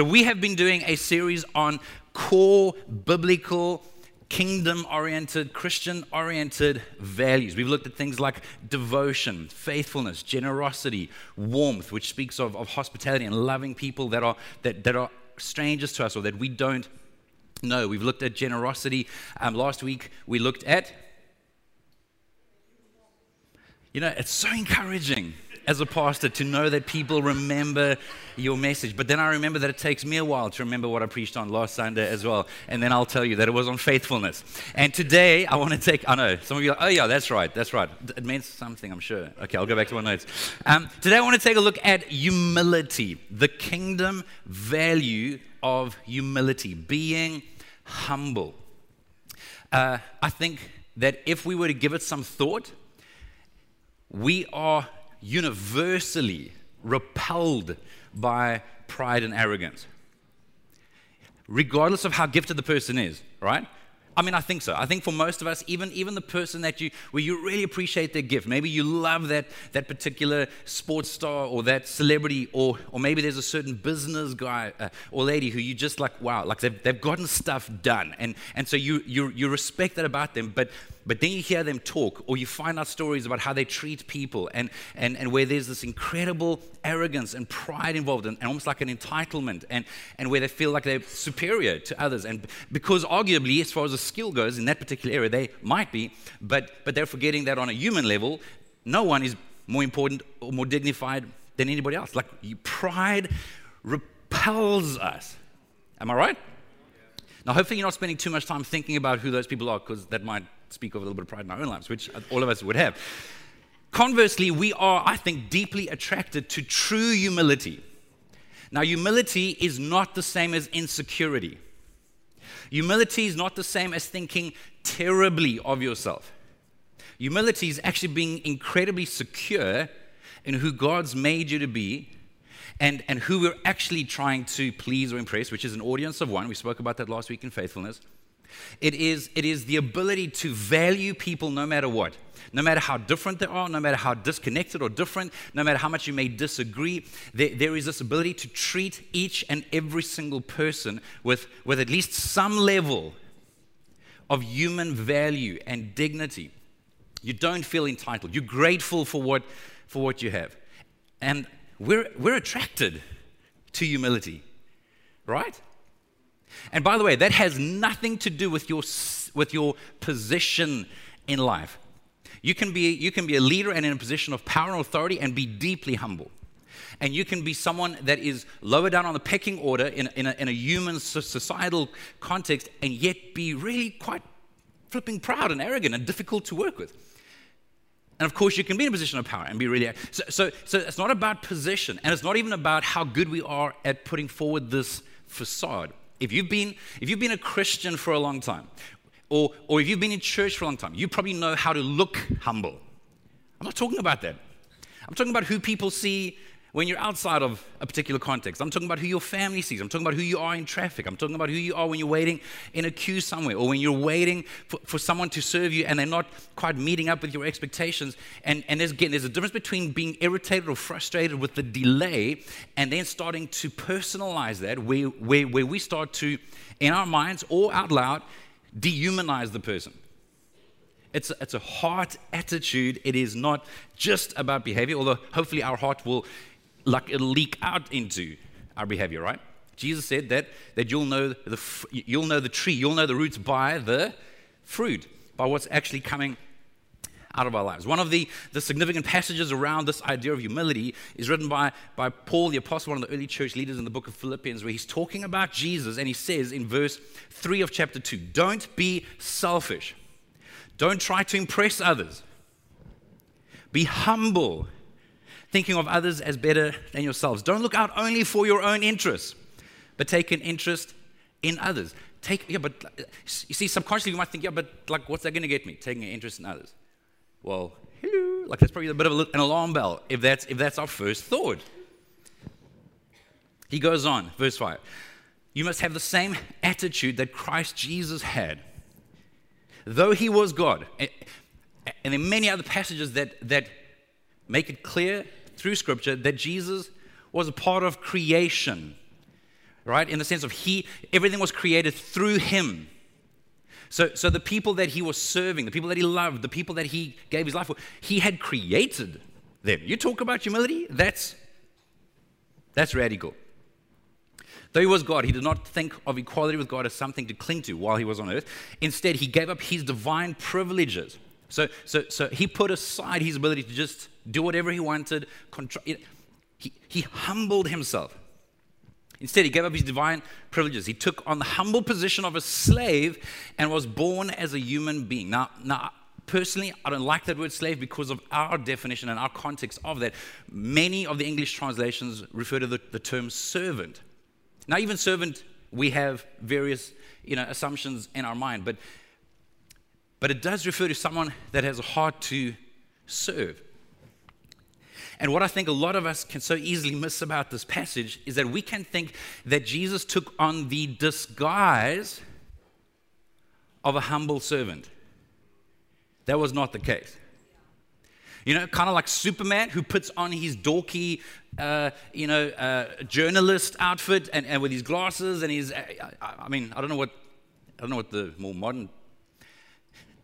So, we have been doing a series on core biblical, kingdom oriented, Christian oriented values. We've looked at things like devotion, faithfulness, generosity, warmth, which speaks of, of hospitality and loving people that are, that, that are strangers to us or that we don't know. We've looked at generosity. Um, last week, we looked at. You know, it's so encouraging as a pastor to know that people remember your message. But then I remember that it takes me a while to remember what I preached on last Sunday as well. And then I'll tell you that it was on faithfulness. And today I want to take, I know, some of you are like, oh yeah, that's right, that's right. It means something, I'm sure. Okay, I'll go back to my notes. Um, today I want to take a look at humility, the kingdom value of humility, being humble. Uh, I think that if we were to give it some thought, we are universally repelled by pride and arrogance, regardless of how gifted the person is, right? I mean, I think so. I think for most of us, even, even the person that you, where you really appreciate their gift, maybe you love that, that particular sports star or that celebrity, or, or maybe there's a certain business guy uh, or lady who you just like, wow, like they've, they've gotten stuff done. And, and so you, you, you respect that about them, but, but then you hear them talk or you find out stories about how they treat people and, and, and where there's this incredible arrogance and pride involved and, and almost like an entitlement and, and where they feel like they're superior to others. And because arguably, as far as the skill goes in that particular area, they might be, but, but they're forgetting that on a human level, no one is more important or more dignified than anybody else. Like pride repels us. Am I right? Now, hopefully, you're not spending too much time thinking about who those people are because that might speak of a little bit of pride in our own lives, which all of us would have. Conversely, we are, I think, deeply attracted to true humility. Now, humility is not the same as insecurity. Humility is not the same as thinking terribly of yourself. Humility is actually being incredibly secure in who God's made you to be and, and who we're actually trying to please or impress, which is an audience of one. We spoke about that last week in faithfulness. It is, it is the ability to value people no matter what. No matter how different they are, no matter how disconnected or different, no matter how much you may disagree, there, there is this ability to treat each and every single person with, with at least some level of human value and dignity. You don't feel entitled. You're grateful for what, for what you have. And we're, we're attracted to humility, right? And by the way, that has nothing to do with your, with your position in life. You can, be, you can be a leader and in a position of power and authority and be deeply humble. And you can be someone that is lower down on the pecking order in, in, a, in a human societal context and yet be really quite flipping proud and arrogant and difficult to work with. And of course, you can be in a position of power and be really. So, so, so it's not about position, and it's not even about how good we are at putting forward this facade. If you've been, if you've been a Christian for a long time, or, or if you've been in church for a long time, you probably know how to look humble. I'm not talking about that. I'm talking about who people see when you're outside of a particular context. I'm talking about who your family sees. I'm talking about who you are in traffic. I'm talking about who you are when you're waiting in a queue somewhere or when you're waiting for, for someone to serve you and they're not quite meeting up with your expectations. And, and there's, again, there's a difference between being irritated or frustrated with the delay and then starting to personalize that where, where, where we start to, in our minds or out loud, dehumanize the person. It's a, it's a heart attitude. It is not just about behavior, although hopefully our heart will like it'll leak out into our behavior, right? Jesus said that, that you'll, know the, you'll know the tree, you'll know the roots by the fruit, by what's actually coming out of our lives. One of the, the significant passages around this idea of humility is written by, by Paul the Apostle, one of the early church leaders in the book of Philippians, where he's talking about Jesus, and he says in verse 3 of chapter 2 Don't be selfish, don't try to impress others, be humble thinking of others as better than yourselves. Don't look out only for your own interests, but take an interest in others. Take, yeah, but you see, subconsciously you might think, yeah, but like, what's that going to get me? Taking an interest in others. Well, hello, like that's probably a bit of an alarm bell if that's if that's our first thought. He goes on, verse five. You must have the same attitude that Christ Jesus had, though he was God. And there are many other passages that that make it clear through Scripture that Jesus was a part of creation, right? In the sense of he, everything was created through him. So, so the people that he was serving, the people that he loved, the people that he gave his life for, he had created them. You talk about humility? That's, that's radical. Though he was God, he did not think of equality with God as something to cling to while he was on earth. Instead, he gave up his divine privileges. So, so, so he put aside his ability to just do whatever he wanted. Control, he, he humbled himself. Instead, he gave up his divine privileges. He took on the humble position of a slave and was born as a human being. Now, now personally, I don't like that word slave because of our definition and our context of that. Many of the English translations refer to the, the term servant. Now, even servant, we have various you know, assumptions in our mind, but, but it does refer to someone that has a heart to serve. And what I think a lot of us can so easily miss about this passage is that we can think that Jesus took on the disguise of a humble servant. That was not the case. You know, kind of like Superman who puts on his dorky, uh, you know, uh, journalist outfit and, and with his glasses and his, I, I mean, I don't know what, I don't know what the more modern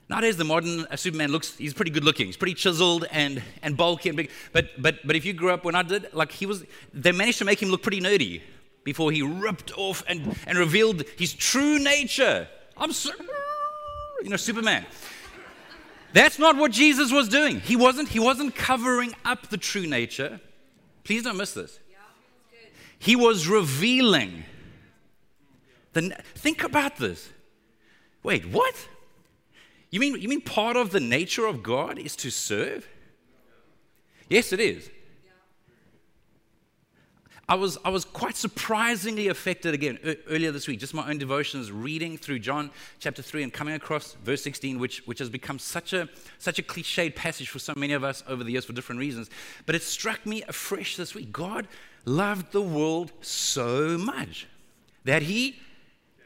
Nowadays, the modern uh, Superman looks, he's pretty good looking. He's pretty chiseled and, and bulky and big. But, but, but if you grew up when I did, like he was, they managed to make him look pretty nerdy before he ripped off and, and revealed his true nature. I'm so, you know, Superman. That's not what Jesus was doing. He wasn't, he wasn't covering up the true nature. Please don't miss this. He was revealing. The, think about this. Wait, what? You mean, you mean part of the nature of God is to serve? Yes, it is. I was, I was quite surprisingly affected again earlier this week, just my own devotions, reading through John chapter 3 and coming across verse 16, which, which has become such a, such a cliched passage for so many of us over the years for different reasons. But it struck me afresh this week. God loved the world so much that he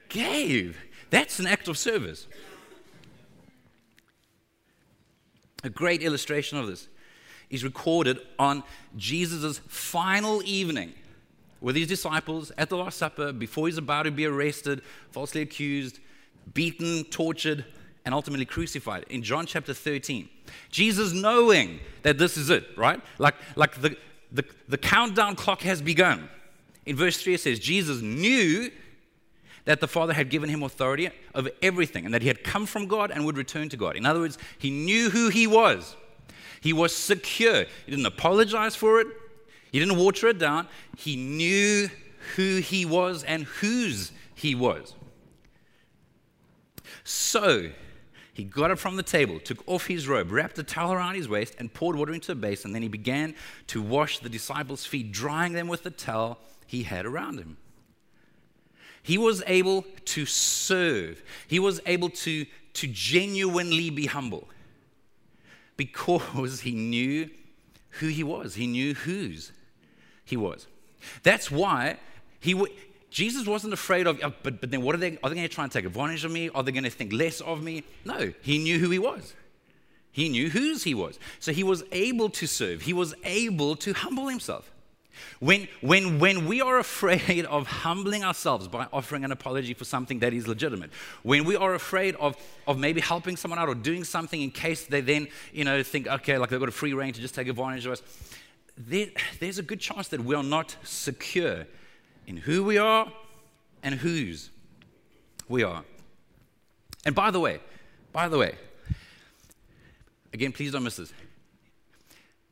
gave. That's an act of service. A great illustration of this is recorded on Jesus' final evening with his disciples at the Last Supper before he's about to be arrested, falsely accused, beaten, tortured, and ultimately crucified in John chapter 13. Jesus knowing that this is it, right? Like, like the, the, the countdown clock has begun. In verse 3, it says, Jesus knew that the Father had given him authority over everything and that he had come from God and would return to God. In other words, he knew who he was. He was secure. He didn't apologize for it, he didn't water it down. He knew who he was and whose he was. So, he got up from the table, took off his robe, wrapped a towel around his waist, and poured water into a basin. Then he began to wash the disciples' feet, drying them with the towel he had around him. He was able to serve. He was able to, to genuinely be humble because he knew who he was. He knew whose he was. That's why he w- Jesus wasn't afraid of, oh, but, but then what are they, are they going to try and take advantage of me? Are they going to think less of me? No, he knew who he was. He knew whose he was. So he was able to serve. He was able to humble himself. When, when, when we are afraid of humbling ourselves by offering an apology for something that is legitimate, when we are afraid of, of maybe helping someone out or doing something in case they then, you know, think, okay, like they've got a free reign to just take advantage of us, there, there's a good chance that we're not secure in who we are and whose we are. And by the way, by the way, again, please don't miss this.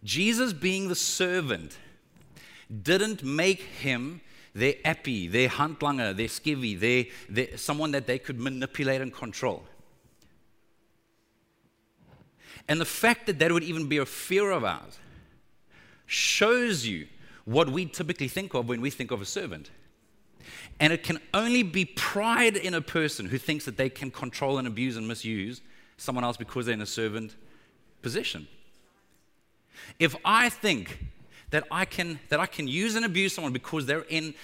Jesus being the servant didn't make him their appy, their handlanger, their skivvy, their, their, someone that they could manipulate and control. And the fact that that would even be a fear of ours shows you what we typically think of when we think of a servant. And it can only be pride in a person who thinks that they can control and abuse and misuse someone else because they're in a servant position. If I think that I can that I can use and abuse someone because they're in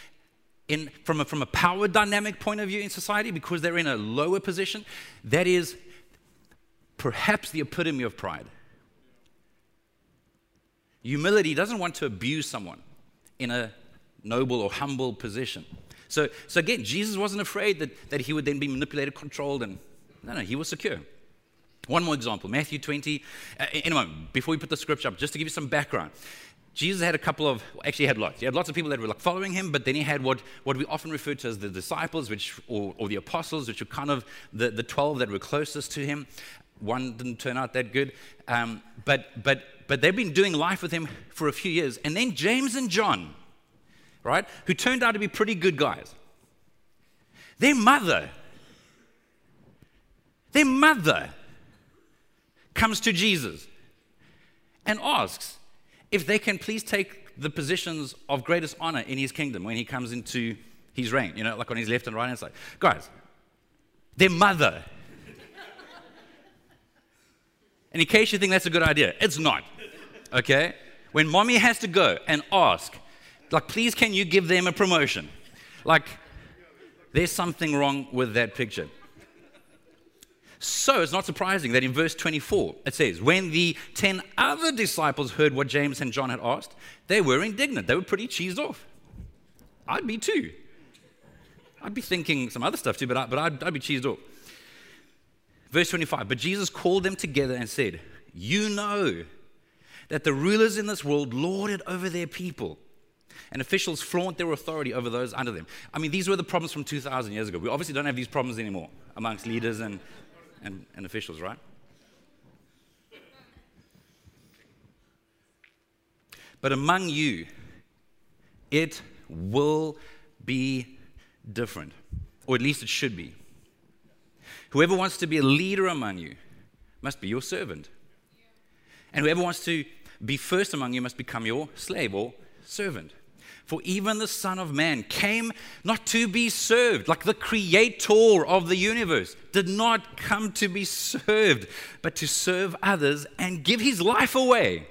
in from a, from a power dynamic point of view in society because they're in a lower position that is perhaps the epitome of pride humility doesn't want to abuse someone in a noble or humble position So, so again, Jesus wasn't afraid that, that he would then be manipulated, controlled, and no, no, he was secure. One more example Matthew 20. Uh, anyway, before we put the scripture up, just to give you some background. Jesus had a couple of, actually, had lots. He had lots of people that were like following him, but then he had what, what we often refer to as the disciples, which, or, or the apostles, which were kind of the, the 12 that were closest to him. One didn't turn out that good. Um, but, but, but they've been doing life with him for a few years. And then James and John, right, who turned out to be pretty good guys. Their mother, their mother comes to Jesus and asks if they can please take the positions of greatest honor in his kingdom when he comes into his reign, you know, like on his left and right hand side. Guys, their mother. and in case you think that's a good idea, it's not. Okay? When mommy has to go and ask, like, please, can you give them a promotion? Like, there's something wrong with that picture. So it's not surprising that in verse 24 it says, When the 10 other disciples heard what James and John had asked, they were indignant. They were pretty cheesed off. I'd be too. I'd be thinking some other stuff too, but, I, but I'd, I'd be cheesed off. Verse 25 But Jesus called them together and said, You know that the rulers in this world lord it over their people and officials flaunt their authority over those under them. I mean, these were the problems from 2,000 years ago. We obviously don't have these problems anymore amongst leaders and and, and officials, right? But among you, it will be different, or at least it should be. Whoever wants to be a leader among you must be your servant. And whoever wants to be first among you must become your slave or servant. For even the Son of Man came not to be served, like the creator of the universe did not come to be served, but to serve others and give his life away.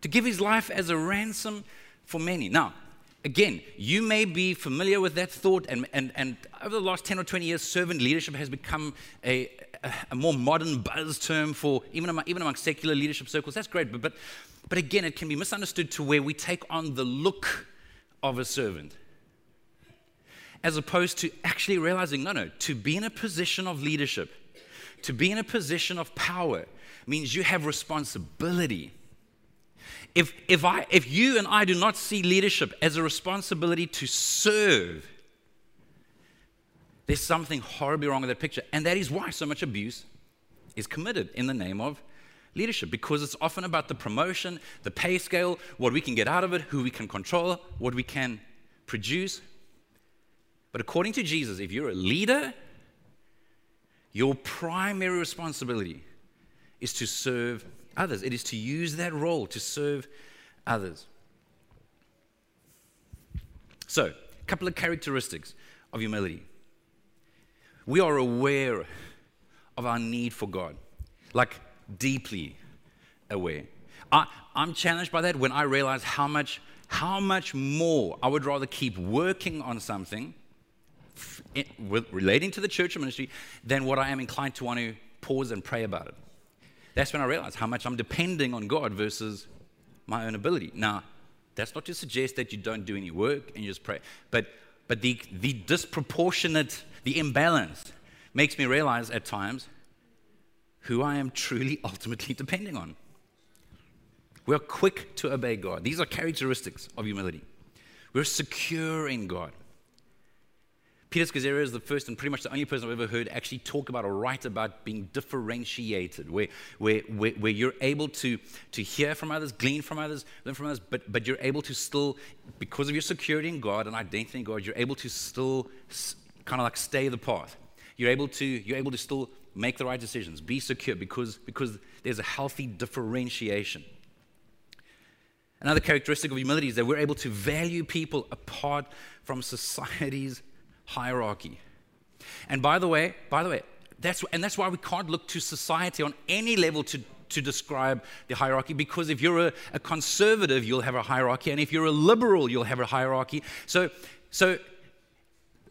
To give his life as a ransom for many. Now, again, you may be familiar with that thought, and, and, and over the last 10 or 20 years, servant leadership has become a, a more modern buzz term for even among, even among secular leadership circles. That's great, but, but but again, it can be misunderstood to where we take on the look of a servant as opposed to actually realizing no, no, to be in a position of leadership, to be in a position of power means you have responsibility. If, if, I, if you and I do not see leadership as a responsibility to serve, there's something horribly wrong with that picture. And that is why so much abuse is committed in the name of leadership because it's often about the promotion, the pay scale, what we can get out of it, who we can control, what we can produce. But according to Jesus, if you're a leader, your primary responsibility is to serve others. It is to use that role to serve others. So, a couple of characteristics of humility. We are aware of our need for God. Like deeply aware. I, I'm challenged by that when I realize how much, how much more I would rather keep working on something it, with, relating to the church ministry than what I am inclined to want to pause and pray about it. That's when I realize how much I'm depending on God versus my own ability. Now, that's not to suggest that you don't do any work and you just pray, but but the, the disproportionate, the imbalance makes me realize at times who I am truly ultimately depending on. We're quick to obey God. These are characteristics of humility. We're secure in God. Peter Scazzero is the first and pretty much the only person I've ever heard actually talk about or write about being differentiated, where, where, where, where, you're able to, to hear from others, glean from others, learn from others, but, but you're able to still, because of your security in God and identity in God, you're able to still kind of like stay the path. You're able to, you're able to still make the right decisions, be secure because, because there's a healthy differentiation. Another characteristic of humility is that we're able to value people apart from society's hierarchy. And by the way, by the way, that's, and that's why we can't look to society on any level to, to describe the hierarchy because if you're a, a conservative, you'll have a hierarchy, and if you're a liberal, you'll have a hierarchy. So, so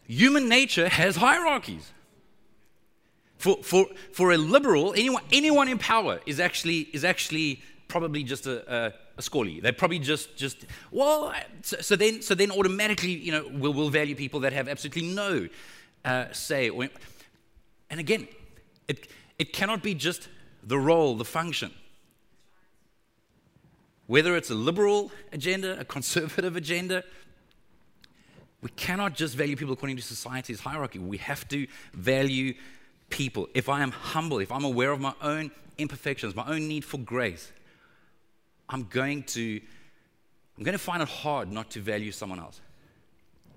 human nature has hierarchies. For, for, for a liberal, anyone, anyone in power is actually, is actually probably just a, a scorely. They probably just, just well, so, so, then, so then automatically, you know, we'll, we'll value people that have absolutely no uh, say. Or, and again, it, it cannot be just the role, the function. Whether it's a liberal agenda, a conservative agenda, we cannot just value people according to society's hierarchy. We have to value people. If I am humble, if I'm aware of my own imperfections, my own need for grace, I'm going to I'm going to find it hard not to value someone else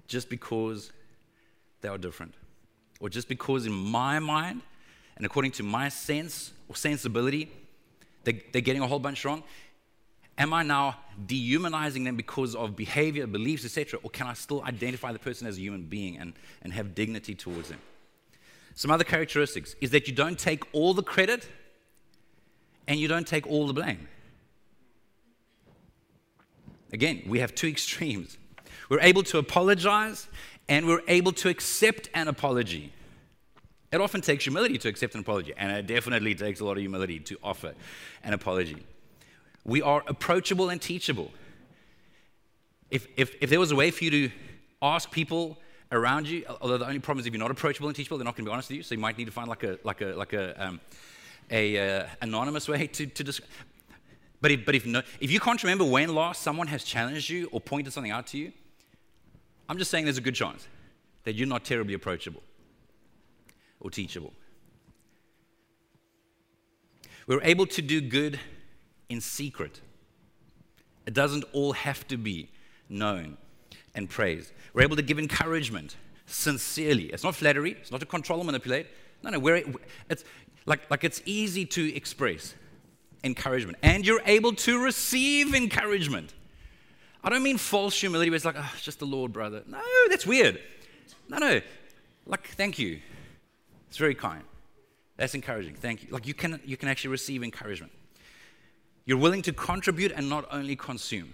just because they are different. Or just because in my mind and according to my sense or sensibility, they, they're getting a whole bunch wrong. Am I now dehumanizing them because of behavior, beliefs, etc., or can I still identify the person as a human being and, and have dignity towards them? Some other characteristics is that you don't take all the credit and you don't take all the blame. Again, we have two extremes. We're able to apologize and we're able to accept an apology. It often takes humility to accept an apology, and it definitely takes a lot of humility to offer an apology. We are approachable and teachable. If, if, if there was a way for you to ask people around you, although the only problem is if you're not approachable and teachable, they're not going to be honest with you, so you might need to find like a, like a, like a, um, a uh, anonymous way to, to describe. But, if, but if, no, if you can't remember when last someone has challenged you or pointed something out to you, I'm just saying there's a good chance that you're not terribly approachable or teachable. We're able to do good in secret. It doesn't all have to be known and praised. We're able to give encouragement sincerely. It's not flattery, it's not to control or manipulate. No, no, it's like, like it's easy to express encouragement. And you're able to receive encouragement. I don't mean false humility where it's like, oh, it's just the Lord, brother. No, that's weird. No, no. Like, thank you. It's very kind. That's encouraging. Thank you. Like, you can, you can actually receive encouragement. You're willing to contribute and not only consume.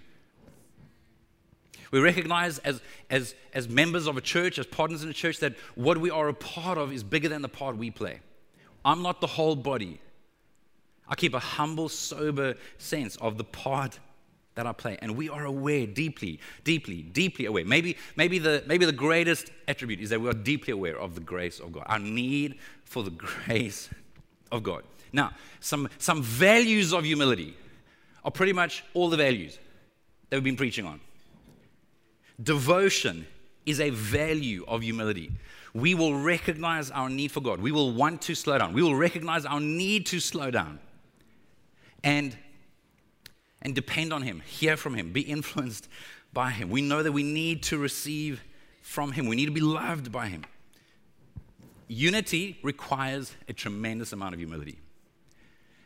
We recognize as, as, as members of a church, as partners in a church, that what we are a part of is bigger than the part we play. I'm not the whole body. I keep a humble, sober sense of the part that I play. And we are aware, deeply, deeply, deeply aware. Maybe, maybe, the, maybe the greatest attribute is that we are deeply aware of the grace of God, our need for the grace of God. Now, some, some values of humility are pretty much all the values that we've been preaching on. Devotion is a value of humility. We will recognize our need for God. We will want to slow down. We will recognize our need to slow down and, and depend on Him, hear from Him, be influenced by Him. We know that we need to receive from Him, we need to be loved by Him. Unity requires a tremendous amount of humility.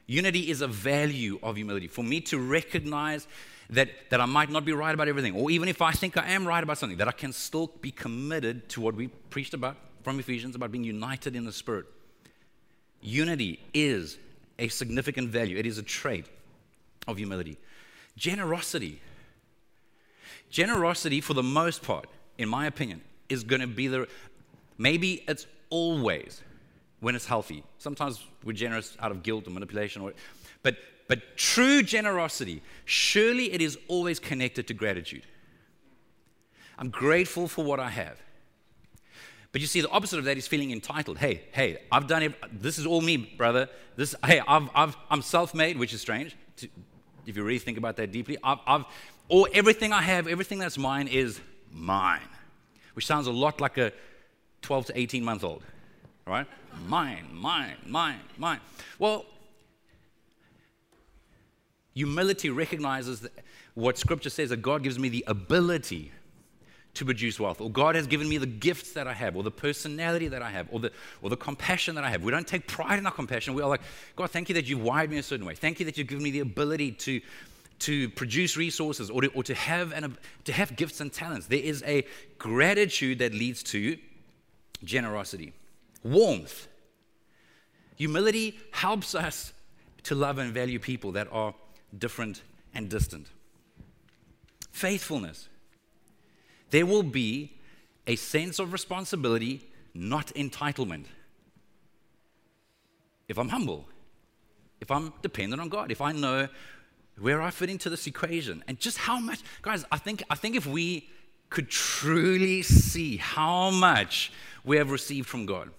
Unity is a value of humility. For me to recognize that, that I might not be right about everything, or even if I think I am right about something, that I can still be committed to what we preached about from Ephesians about being united in the Spirit. Unity is a significant value, it is a trait of humility. Generosity. Generosity, for the most part, in my opinion, is going to be the, maybe it's always when it's healthy. Sometimes we're generous out of guilt or manipulation, or, but, but true generosity, surely it is always connected to gratitude. I'm grateful for what I have. But you see, the opposite of that is feeling entitled. Hey, hey, I've done it. This is all me, brother. This, hey, I've, I've, I'm self-made, which is strange. To, if you really think about that deeply, I've, I've, or everything I have, everything that's mine is mine, which sounds a lot like a 12 to 18 month old, right? Mine, mine, mine, mine. Well, humility recognizes that what Scripture says that God gives me the ability to produce wealth, or God has given me the gifts that I have, or the personality that I have, or the, or the compassion that I have. We don't take pride in our compassion. We are like, God, thank you that you've wired me a certain way. Thank you that you've given me the ability to, to produce resources or to, or to, have an, to have gifts and talents. There is a gratitude that leads to generosity, warmth. Humility helps us to love and value people that are different and distant. Faithfulness there will be a sense of responsibility, not entitlement. If I'm humble, if I'm dependent on God, if I know where I fit into this equation and just how much, guys, I think, I think if we could truly see how much we have received from God,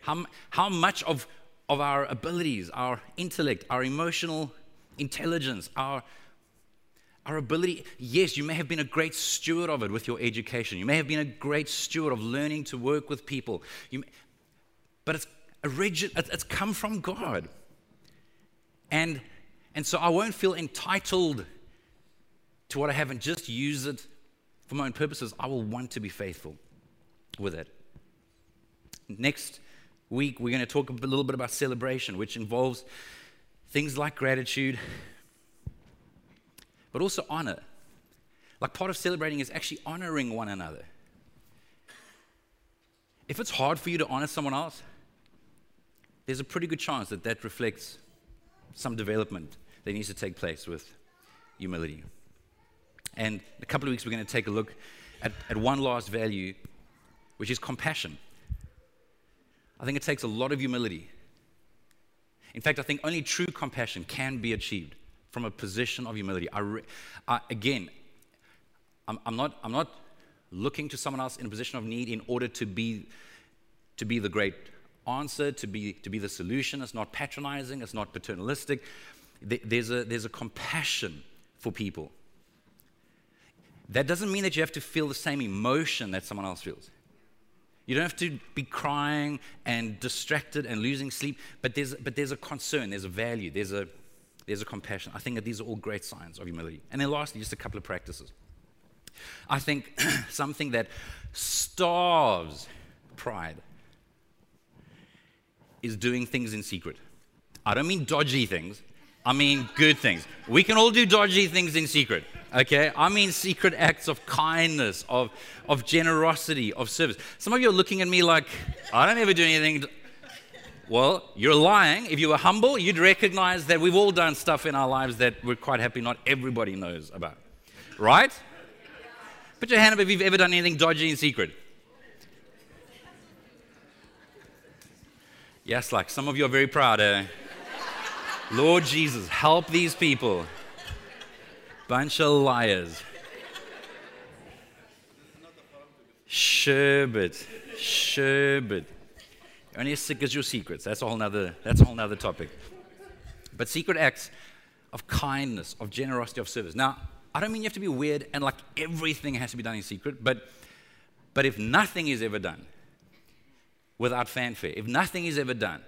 how, how much of, of our abilities, our intellect, our emotional intelligence, our, our ability. Yes, you may have been a great steward of it with your education. You may have been a great steward of learning to work with people. May, but it's, origin, it's come from God. And, and so I won't feel entitled to what I haven't, just use it for my own purposes. I will want to be faithful with it. Next week, we're going to talk a little bit about celebration, which involves things like gratitude, but also honor. Like part of celebrating is actually honoring one another. If it's hard for you to honor someone else, there's a pretty good chance that that reflects some development that needs to take place with humility. And a couple of weeks, we're going to take a look at, at one last value, which is compassion. I think it takes a lot of humility. In fact, I think only true compassion can be achieved from a position of humility. I, re, I again, I'm, I'm, not, I'm not looking to someone else in a position of need in order to be, to be the great answer, to be, to be the solution. It's not patronizing, it's not paternalistic. There's a, there's a compassion for people. That doesn't mean that you have to feel the same emotion that someone else feels. You don't have to be crying and distracted and losing sleep, but there's, but there's a concern, there's a value, there's a, there's a compassion. I think that these are all great signs of humility. And then, lastly, just a couple of practices. I think something that starves pride is doing things in secret. I don't mean dodgy things, I mean good things. We can all do dodgy things in secret, okay? I mean secret acts of kindness, of, of generosity, of service. Some of you are looking at me like, I don't ever do anything. Well, you're lying. If you were humble, you'd recognize that we've all done stuff in our lives that we're quite happy not everybody knows about. Right? Put your hand up if you've ever done anything dodgy in secret. Yes, like some of you are very proud. Eh? Lord Jesus, help these people. Bunch of liars. Sherbet. Sherbet. Only as sick as your secrets. That's a whole nother, that's a whole nother topic. But secret acts of kindness, of generosity, of service. Now, I don't mean you have to be weird and like everything has to be done in secret, but, but if nothing is ever done without fanfare, if nothing is ever done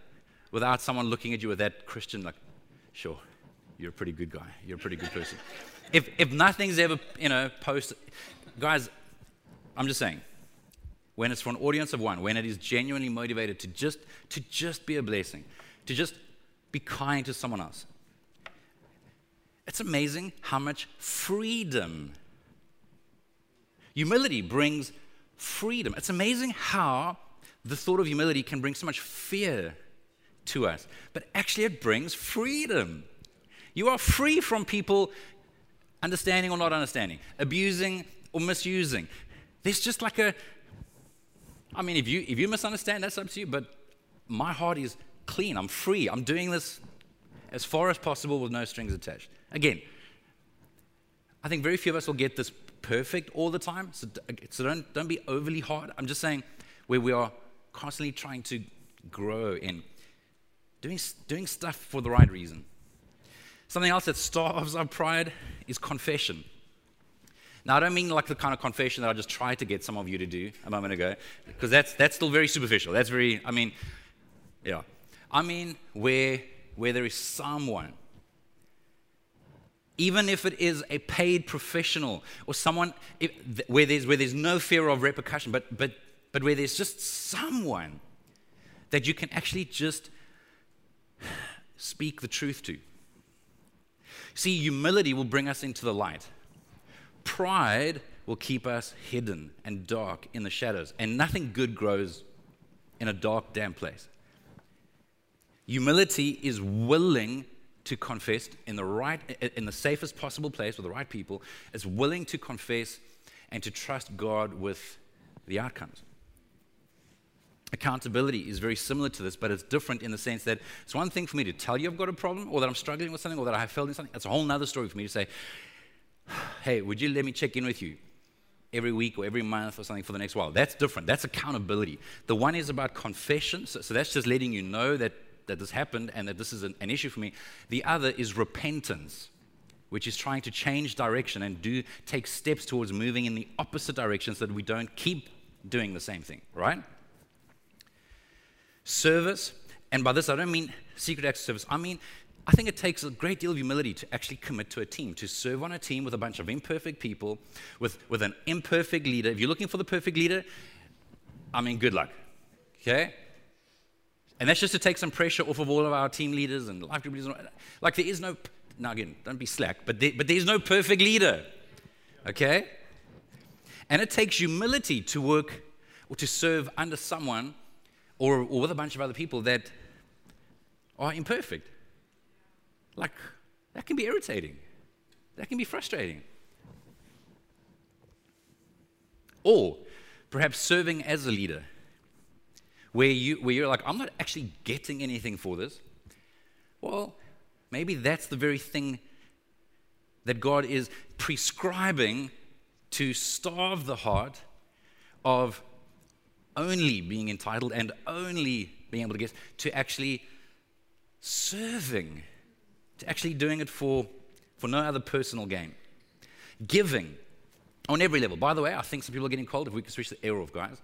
without someone looking at you with that Christian, like, sure, you're a pretty good guy. You're a pretty good person. if, if nothing's ever, you know, posted, guys, I'm just saying, when it's for an audience of one, when it is genuinely motivated to just, to just be a blessing, to just be kind to someone else, it's amazing how much freedom humility brings freedom. It's amazing how the thought of humility can bring so much fear to us, but actually it brings freedom. You are free from people understanding or not understanding, abusing or misusing. There's just like a, I mean, if you, if you misunderstand, that's up to you, but my heart is clean. I'm free. I'm doing this as far as possible with no strings attached. Again, I think very few of us will get this perfect all the time, so, so don't, don't be overly hard. I'm just saying where we are constantly trying to grow in doing, doing stuff for the right reason. Something else that starves our pride is confession. Now, I don't mean like the kind of confession that I just tried to get some of you to do a moment ago, because that's, that's still very superficial. That's very, I mean, yeah. I mean, where, where there is someone, even if it is a paid professional or someone if, where, there's, where there's no fear of repercussion, but, but, but where there's just someone that you can actually just speak the truth to. See, humility will bring us into the light. Pride will keep us hidden and dark in the shadows, and nothing good grows in a dark, damp place. Humility is willing to confess in the right in the safest possible place with the right people, is willing to confess and to trust God with the outcomes. accountability is very similar to this, but it's different in the sense that it's one thing for me to tell you I've got a problem or that I'm struggling with something or that I have failed in something. It's a whole other story for me to say, hey, would you let me check in with you every week or every month or something for the next while? That's different. That's accountability. The one is about confession. So, so that's just letting you know that, that this happened and that this is an, an issue for me. The other is repentance which is trying to change direction and do take steps towards moving in the opposite direction so that we don't keep doing the same thing, right? Service, and by this I don't mean secret acts of service, I mean I think it takes a great deal of humility to actually commit to a team, to serve on a team with a bunch of imperfect people, with, with an imperfect leader. If you're looking for the perfect leader, I mean, good luck. Okay? And that's just to take some pressure off of all of our team leaders and life group leaders. Like, there is no, now again, don't be slack, but, there, but there's no perfect leader. Okay? And it takes humility to work or to serve under someone or, or with a bunch of other people that are imperfect. Like, that can be irritating, that can be frustrating. Or perhaps serving as a leader, where, you, where you're like, I'm not actually getting anything for this. Well, maybe that's the very thing that God is prescribing to starve the heart of only being entitled and only being able to get to actually serving, to actually doing it for, for no other personal gain. Giving on every level. By the way, I think some people are getting cold. If we can switch the air off, guys.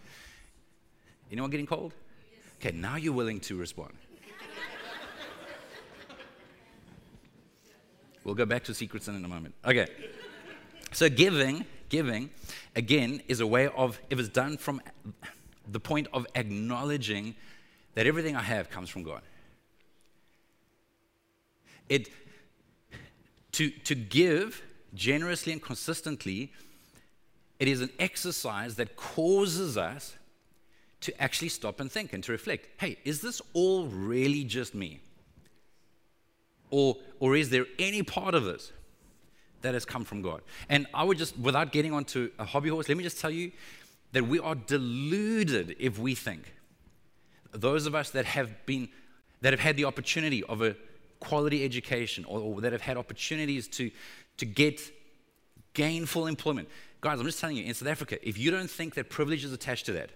Anyone getting cold? Okay, now you're willing to respond. we'll go back to secrets in a moment. Okay. So giving, giving, again, is a way of, if it's done from the point of acknowledging that everything I have comes from God. It, to, to give generously and consistently, it is an exercise that causes us to actually stop and think and to reflect hey, is this all really just me? Or, or is there any part of this that has come from God? And I would just, without getting onto a hobby horse, let me just tell you that we are deluded if we think those of us that have been that have had the opportunity of a quality education or, or, that have had opportunities to to get gainful employment guys i'm just telling you in south africa if you don't think that privilege is attached to that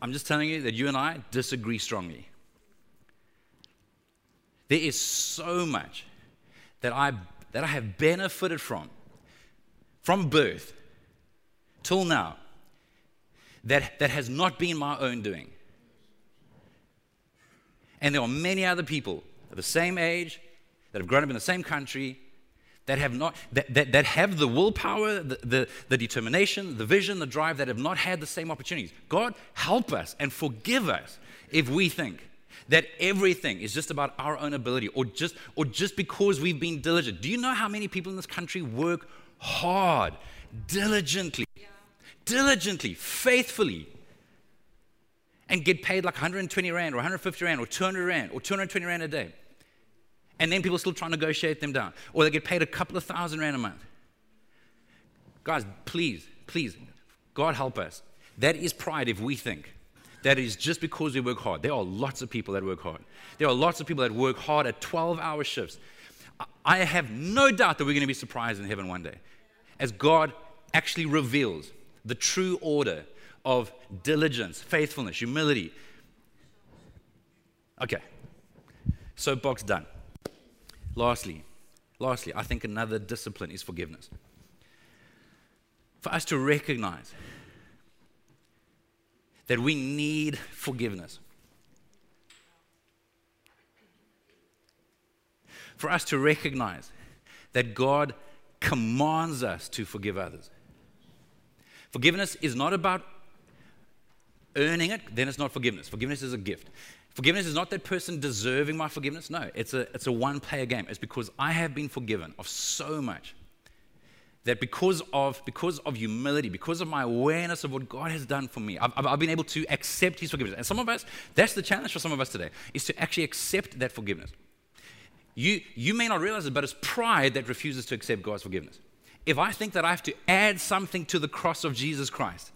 i'm just telling you that you and i disagree strongly there is so much that i that i have benefited from from birth till now that, that has not been my own doing. And there are many other people the same age that have grown up in the same country that have not that, that, that have the willpower the, the, the determination the vision the drive that have not had the same opportunities god help us and forgive us if we think that everything is just about our own ability or just or just because we've been diligent do you know how many people in this country work hard diligently diligently, faithfully, and get paid like 120 Rand or 150 Rand or 200 Rand or 220 Rand a day. And then people still try to negotiate them down. Or they get paid a couple of thousand Rand a month. Guys, please, please, God help us. That is pride if we think that is just because we work hard. There are lots of people that work hard. There are lots of people that work hard at 12 hour shifts. I have no doubt that we're going to be surprised in heaven one day as God actually reveals the true order of diligence, faithfulness, humility. Okay, soapbox done. Lastly, lastly, I think another discipline is forgiveness. For us to recognize that we need forgiveness. For us to recognize that God commands us to forgive others. Forgiveness is not about earning it, then it's not forgiveness. Forgiveness is a gift. Forgiveness is not that person deserving my forgiveness. No, it's a, it's a one player game. It's because I have been forgiven of so much that because of, because of humility, because of my awareness of what God has done for me, I've, I've been able to accept His forgiveness. And some of us, that's the challenge for some of us today, is to actually accept that forgiveness. You, you may not realize it, but it's pride that refuses to accept God's forgiveness if I think that I have to add something to the cross of Jesus Christ,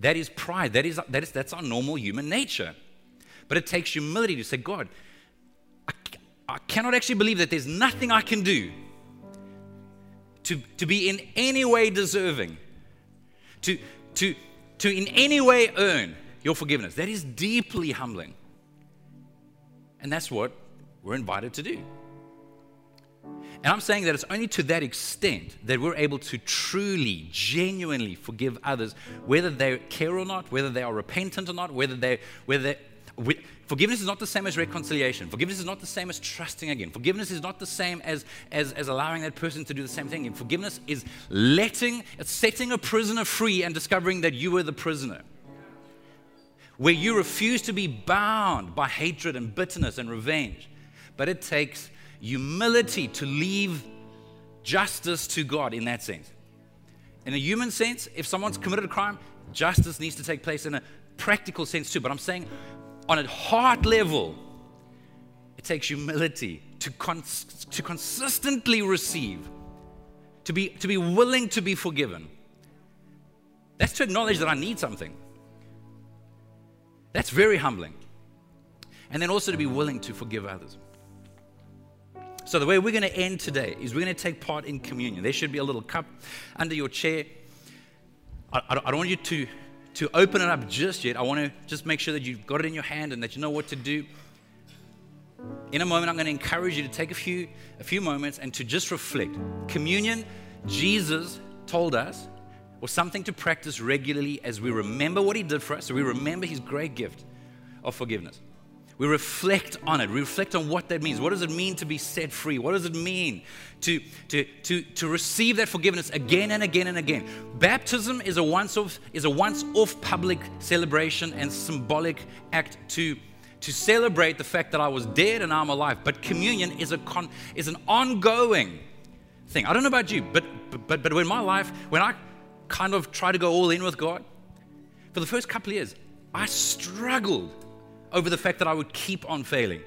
That is pride. That is, that is, that's our normal human nature. But it takes humility to say, God, I, I cannot actually believe that there's nothing I can do to, to be in any way deserving, to, to, to in any way earn your forgiveness. That is deeply humbling. And that's what we're invited to do. And I'm saying that it's only to that extent that we're able to truly, genuinely forgive others, whether they care or not, whether they are repentant or not, whether they, whether they, forgiveness is not the same as reconciliation. Forgiveness is not the same as trusting again. Forgiveness is not the same as, as, as allowing that person to do the same thing. And forgiveness is letting, setting a prisoner free and discovering that you were the prisoner. Where you refuse to be bound by hatred and bitterness and revenge. But it takes humility to leave justice to God in that sense. In a human sense, if someone's committed a crime, justice needs to take place in a practical sense too. But I'm saying on a heart level, it takes humility to, cons- to consistently receive, to be, to be willing to be forgiven. That's to acknowledge that I need something. That's very humbling. And then also to be willing to forgive others. So, the way we're going to end today is we're going to take part in communion. There should be a little cup under your chair. I, I don't want you to, to open it up just yet. I want to just make sure that you've got it in your hand and that you know what to do. In a moment, I'm going to encourage you to take a few, a few moments and to just reflect. Communion, Jesus told us, was something to practice regularly as we remember what He did for us, so we remember His great gift of forgiveness. We reflect on it. We reflect on what that means. What does it mean to be set free? What does it mean to, to, to, to receive that forgiveness again and again and again? Baptism is a once-off is a once-off public celebration and symbolic act to, to celebrate the fact that I was dead and I'm alive. But communion is a con, is an ongoing thing. I don't know about you, but but but when my life, when I kind of try to go all in with God, for the first couple of years, I struggled over the fact that I would keep on failing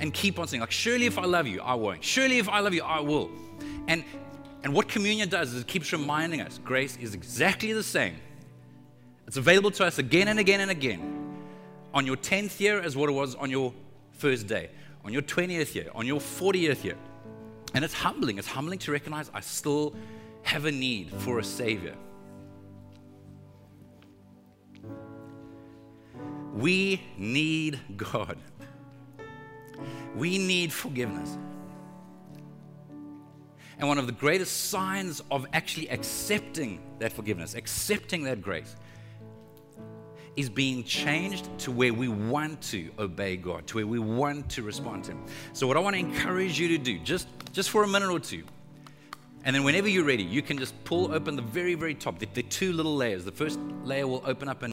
and keep on saying, like, surely if I love you, I won't. Surely if I love you, I will. And and what communion does is it keeps reminding us grace is exactly the same. It's available to us again and again and again on your 10th year as what it was on your first day, on your 20th year, on your 40th year. And it's humbling. It's humbling to recognize I still have a need for a Savior. We need God. We need forgiveness. And one of the greatest signs of actually accepting that forgiveness, accepting that grace, is being changed to where we want to obey God, to where we want to respond to Him. So, what I want to encourage you to do, just, just for a minute or two, and then whenever you're ready, you can just pull open the very, very top, the, the two little layers. The first layer will open up and